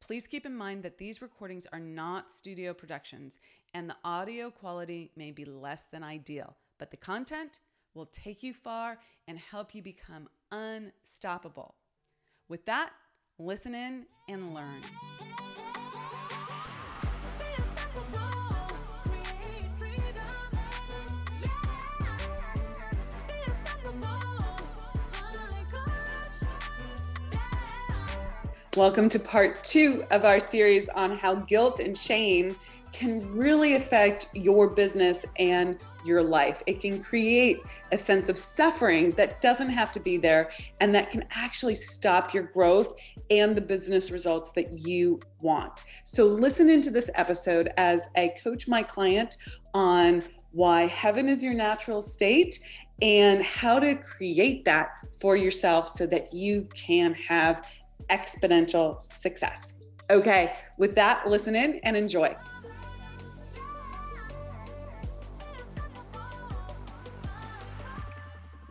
Please keep in mind that these recordings are not studio productions and the audio quality may be less than ideal, but the content will take you far and help you become unstoppable. With that, listen in and learn. Welcome to part two of our series on how guilt and shame can really affect your business and your life. It can create a sense of suffering that doesn't have to be there and that can actually stop your growth and the business results that you want. So, listen into this episode as I coach my client on why heaven is your natural state and how to create that for yourself so that you can have exponential success. Okay, with that, listen in and enjoy.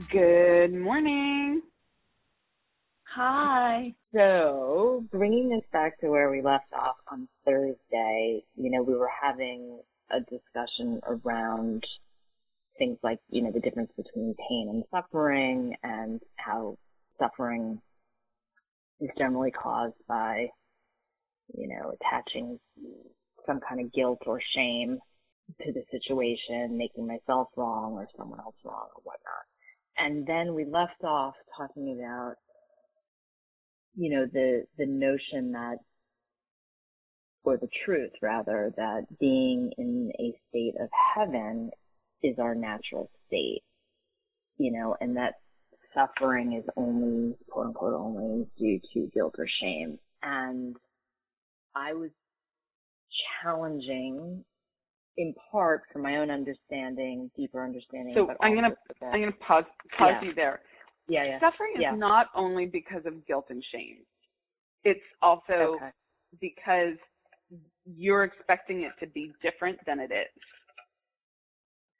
Good morning. Hi. So, bringing this back to where we left off on Thursday, you know, we were having a discussion around things like, you know, the difference between pain and suffering and how suffering is generally caused by, you know, attaching some kind of guilt or shame to the situation, making myself wrong or someone else wrong or whatnot. And then we left off talking about, you know, the, the notion that, or the truth rather, that being in a state of heaven is our natural state, you know, and that suffering is only, quote unquote, only due to guilt or shame. And I was challenging in part for my own understanding, deeper understanding. So I'm gonna I'm gonna pause pause yeah. you there. Yeah, yeah. Suffering is yeah. not only because of guilt and shame. It's also okay. because you're expecting it to be different than it is.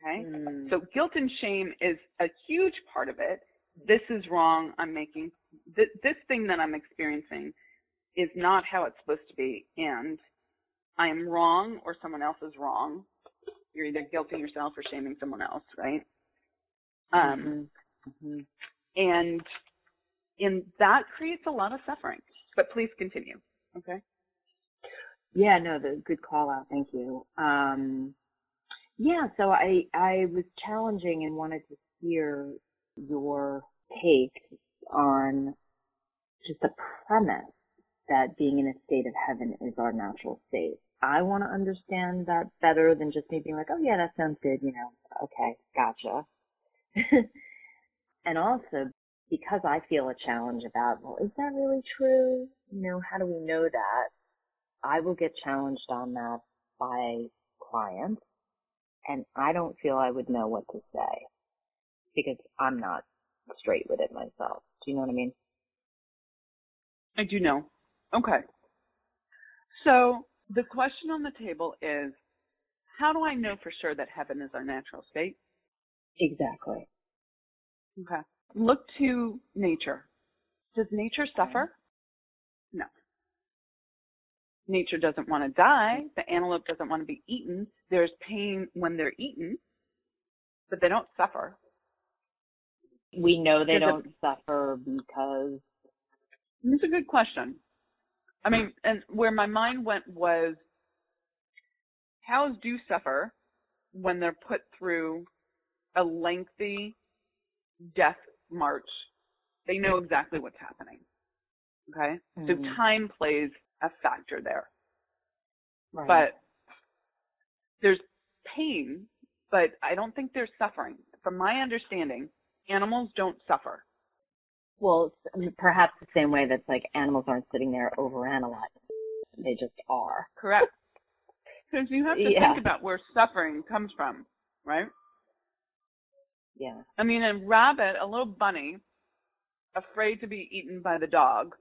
Okay? Mm. So guilt and shame is a huge part of it this is wrong. I'm making th- this thing that I'm experiencing is not how it's supposed to be, and I am wrong or someone else is wrong. You're either guilting yourself or shaming someone else, right? Um, mm-hmm. Mm-hmm. and and that creates a lot of suffering. But please continue. Okay. Yeah, no, the good call out. Thank you. Um, yeah, so I I was challenging and wanted to hear your take on just the premise that being in a state of heaven is our natural state. I want to understand that better than just me being like, oh yeah, that sounds good, you know, okay, gotcha. and also because I feel a challenge about, well, is that really true? You know, how do we know that? I will get challenged on that by clients and I don't feel I would know what to say because I'm not straight with it myself. Do you know what I mean? I do know. Okay. So the question on the table is how do I know for sure that heaven is our natural state? Exactly. Okay. Look to nature. Does nature suffer? No. Nature doesn't want to die. The antelope doesn't want to be eaten. There's pain when they're eaten, but they don't suffer we know they don't suffer because it's a good question. I mean, and where my mind went was cows do suffer when they're put through a lengthy death march. They know exactly what's happening. Okay? Mm-hmm. So time plays a factor there. Right. But there's pain, but I don't think there's suffering. From my understanding, animals don't suffer. Well, perhaps the same way that's like animals aren't sitting there overanalyzing. They just are. Correct. Because you have to Yeah. think about where suffering comes from, right? Yeah. I mean, a rabbit, a little bunny, afraid to be eaten by the dog,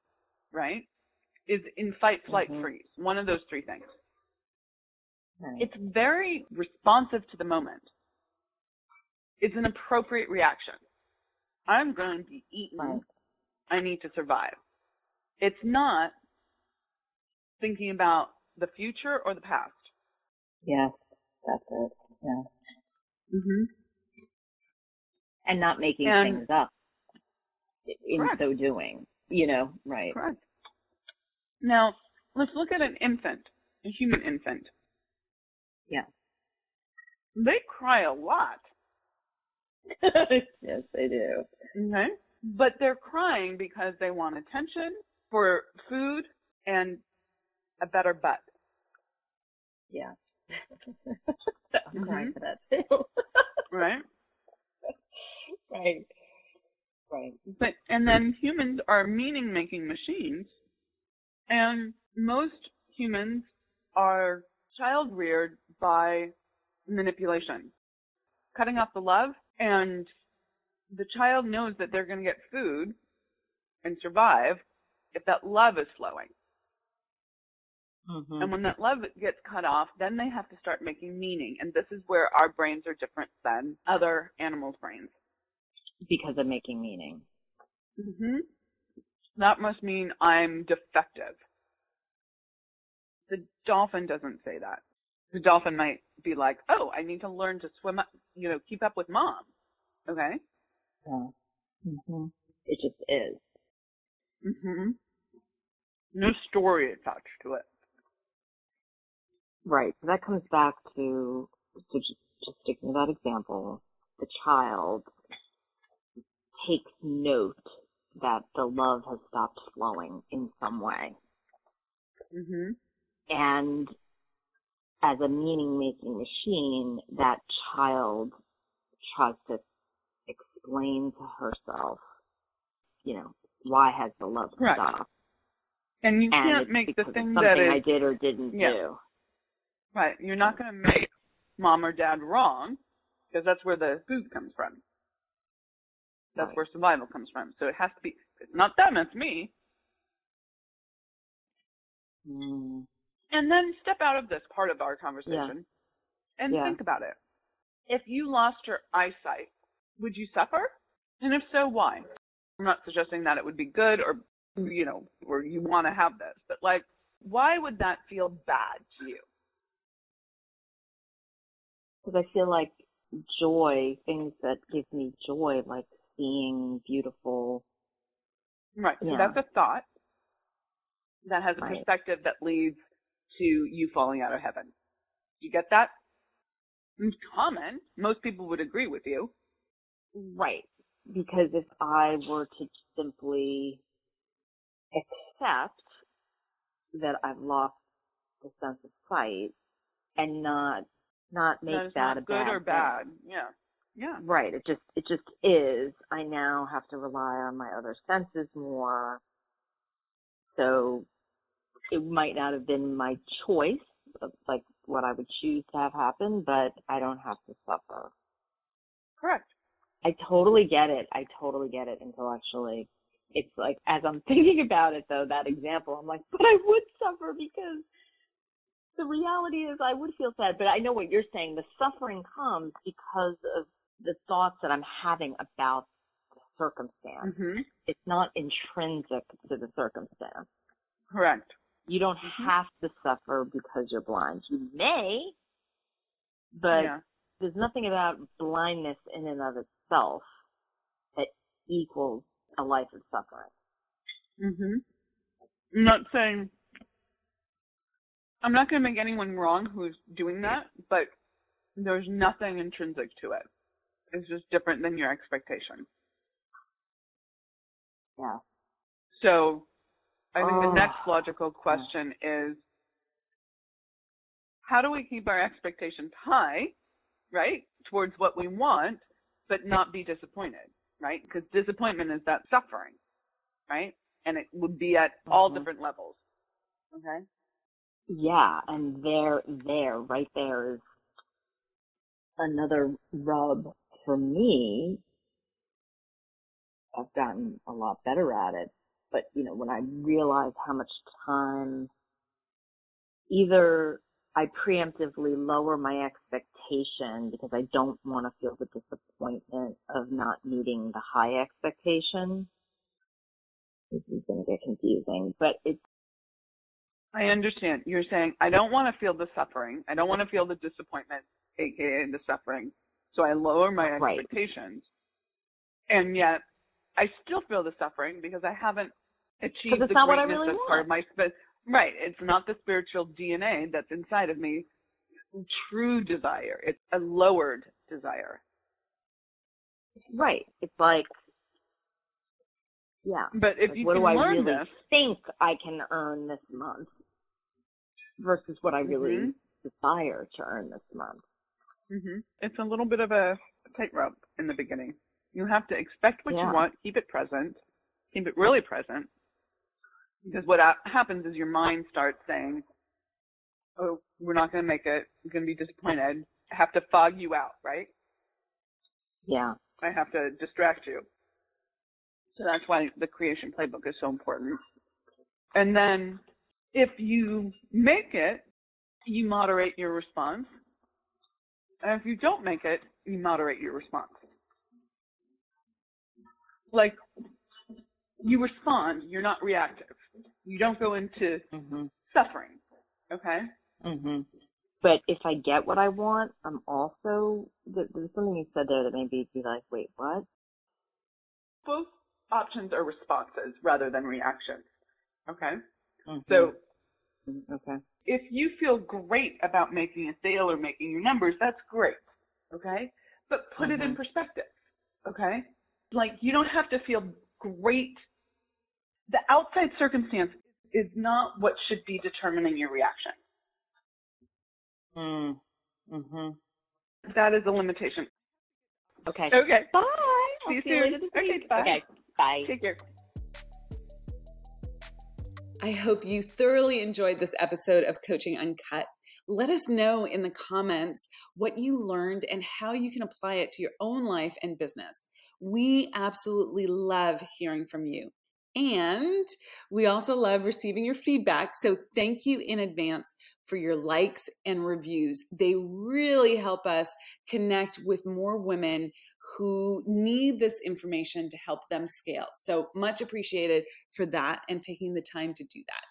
right, is in fight, flight, Mhm. freeze. One of those three things. Right. It's very responsive to the moment. It's an appropriate reaction. I'm going to be eaten. Right. I need to survive. It's not thinking about the future or the past. yes, that's it. Yeah. Mm-hmm. And not making And- things up in Correct. so doing. You know, right. Correct. Now, let's look at an infant, a human infant. Yeah. They cry a lot, yes, they do. okay? But they're crying because they want attention for food and a better butt. Yeah. I'm crying Mhm. for that too. Right? right. Right. But and then humans are meaning making machines and most humans are child reared by manipulation. Cutting off the love and the child knows that they're going to get food and survive if that love is flowing. Mm-hmm. And when that love gets cut off, then they have to start making meaning. And this is where our brains are different than other animals' brains. because of making meaning. hmm That must mean I'm defective. The dolphin doesn't say that. The dolphin might be like, "Oh, I need to learn to swim, up, you know, keep up with mom." Okay. Yeah. hmm It just is. hmm No story attached to it. Right. So that comes back to, so just, just sticking to that example, the child takes note that the love has stopped flowing in some way. hmm And as a meaning making machine, that child tries to explain to herself, you know, why has the love Correct. stopped? And you And can't make the thing something I did or didn't Yeah. do. right. You're not going to make mom or dad wrong because that's where the food comes from. That's Right. where survival comes from. So it has to be. It's not them. It's me. Mm. And then step out of this part of our conversation and Yeah. think about it. If you lost your eyesight, would you suffer? And if so, why? I'm not suggesting that it would be good or, you know, or you want to have this, but like, why would that feel bad to you? Because I feel like joy, things that give me joy, like seeing beautiful. Right. So Yeah. that's a thought that has a Right. perspective that leads to you falling out of heaven. You get that? It's common. Most people would agree with you. Right. Because if I were to simply accept that I've lost the sense of sight and not not make that that not a good bad or thing. bad. Yeah. Yeah. Right. It just it just is. I now have to rely on my other senses more. It might not have been my choice like what I would choose to have happen, but I don't have to suffer. Correct. I totally get it. I totally get it intellectually. It's like as I'm thinking about it though, that example, I'm like, but I would suffer because the reality is I would feel sad. But I know what you're saying. The suffering comes because of the thoughts that I'm having about the circumstance. hmm It's not intrinsic to the circumstance. Correct. You don't Mhm. have to suffer because you're blind. You may, but yeah. there's nothing about blindness in and of itself that equals a life of suffering. hmm I'm not saying I'm not going to make anyone wrong who's doing that, but there's nothing intrinsic to it. It's just different than your expectation. Yeah. So I think Oh. the next logical question is how do we keep our expectations high, right, towards what we want, but not be disappointed, right? Because disappointment is that suffering, right? And it would be at all Mhm. different levels. Okay? Yeah, and there, there, right there is another rub for me. I've gotten a lot better at it, but you know, when I realize how much time either I preemptively lower my expectation because I don't want to feel the disappointment of not meeting the high expectation. This is going to get confusing, but it's I understand. You're saying I don't want to feel the suffering. I don't want to feel the disappointment, aka the suffering. So I lower my Right. expectations. And yet I still feel the suffering because I haven't achieved it's the not what I greatness really as part of my sp- right. It's not the spiritual DNA that's inside of me. True desire. It's a lowered desire. right. It's like, yeah. But if Like, you what can do I really this, think I can earn this month versus what I really Mhm. desire to earn this month? hmm It's a little bit of a tightrope in the beginning. You have to expect what Yeah. you want, keep it present, keep it really present. Because what happens is your mind starts saying, "Oh, we're not going to make it. We're going to be disappointed." I have to fog you out, right? Yeah. I have to distract you. So that's why the creation playbook is so important. And then if you make it, you moderate your response. And if you don't make it, you moderate your response. Like, you respond, you're not reactive. You don't go into Mhm. suffering. Okay? Mhm. But if I get what I want, I'm also there's something you said there that made me be like, wait, what? Both options are responses rather than reactions. Okay? Mhm. So Mm, okay. if you feel great about making a sale or making your numbers, that's great. Okay? But put it in Mhm. perspective. Okay? Like you don't have to feel great. The outside circumstance is not what should be determining your reaction. Mm. Mhm. That is a limitation. Okay. Okay. Bye. I'll See you see you soon. later this Okay, bye. Okay. Bye. Take care. I hope you thoroughly enjoyed this episode of Coaching Uncut. Let us know in the comments what you learned and how you can apply it to your own life and business. We absolutely love hearing from you. And we also love receiving your feedback. So thank you in advance for your likes and reviews. They really help us connect with more women who need this information to help them scale. So much appreciated for that and taking the time to do that.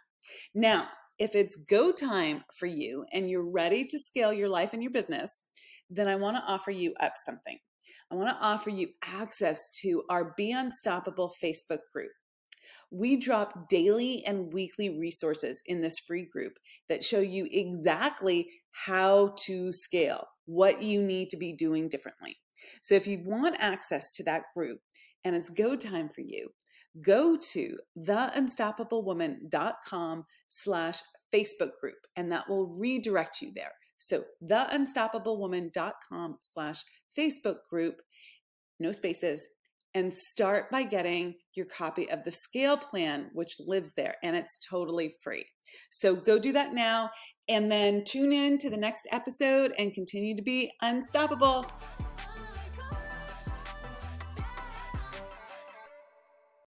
Now, if it's go time for you and you're ready to scale your life and your business, then I want to offer you up something. I want to offer you access to our Be Unstoppable Facebook group. We drop daily and weekly resources in this free group that show you exactly how to scale, what you need to be doing differently. So if you want access to that group and it's go time for you, go to theunstoppablewoman.com slash Facebook group and that will redirect you there. So theunstoppablewoman.com slash Facebook group, no spaces, and start by getting your copy of the scale plan, which lives there and it's totally free. So go do that now and then tune in to the next episode and continue to be unstoppable.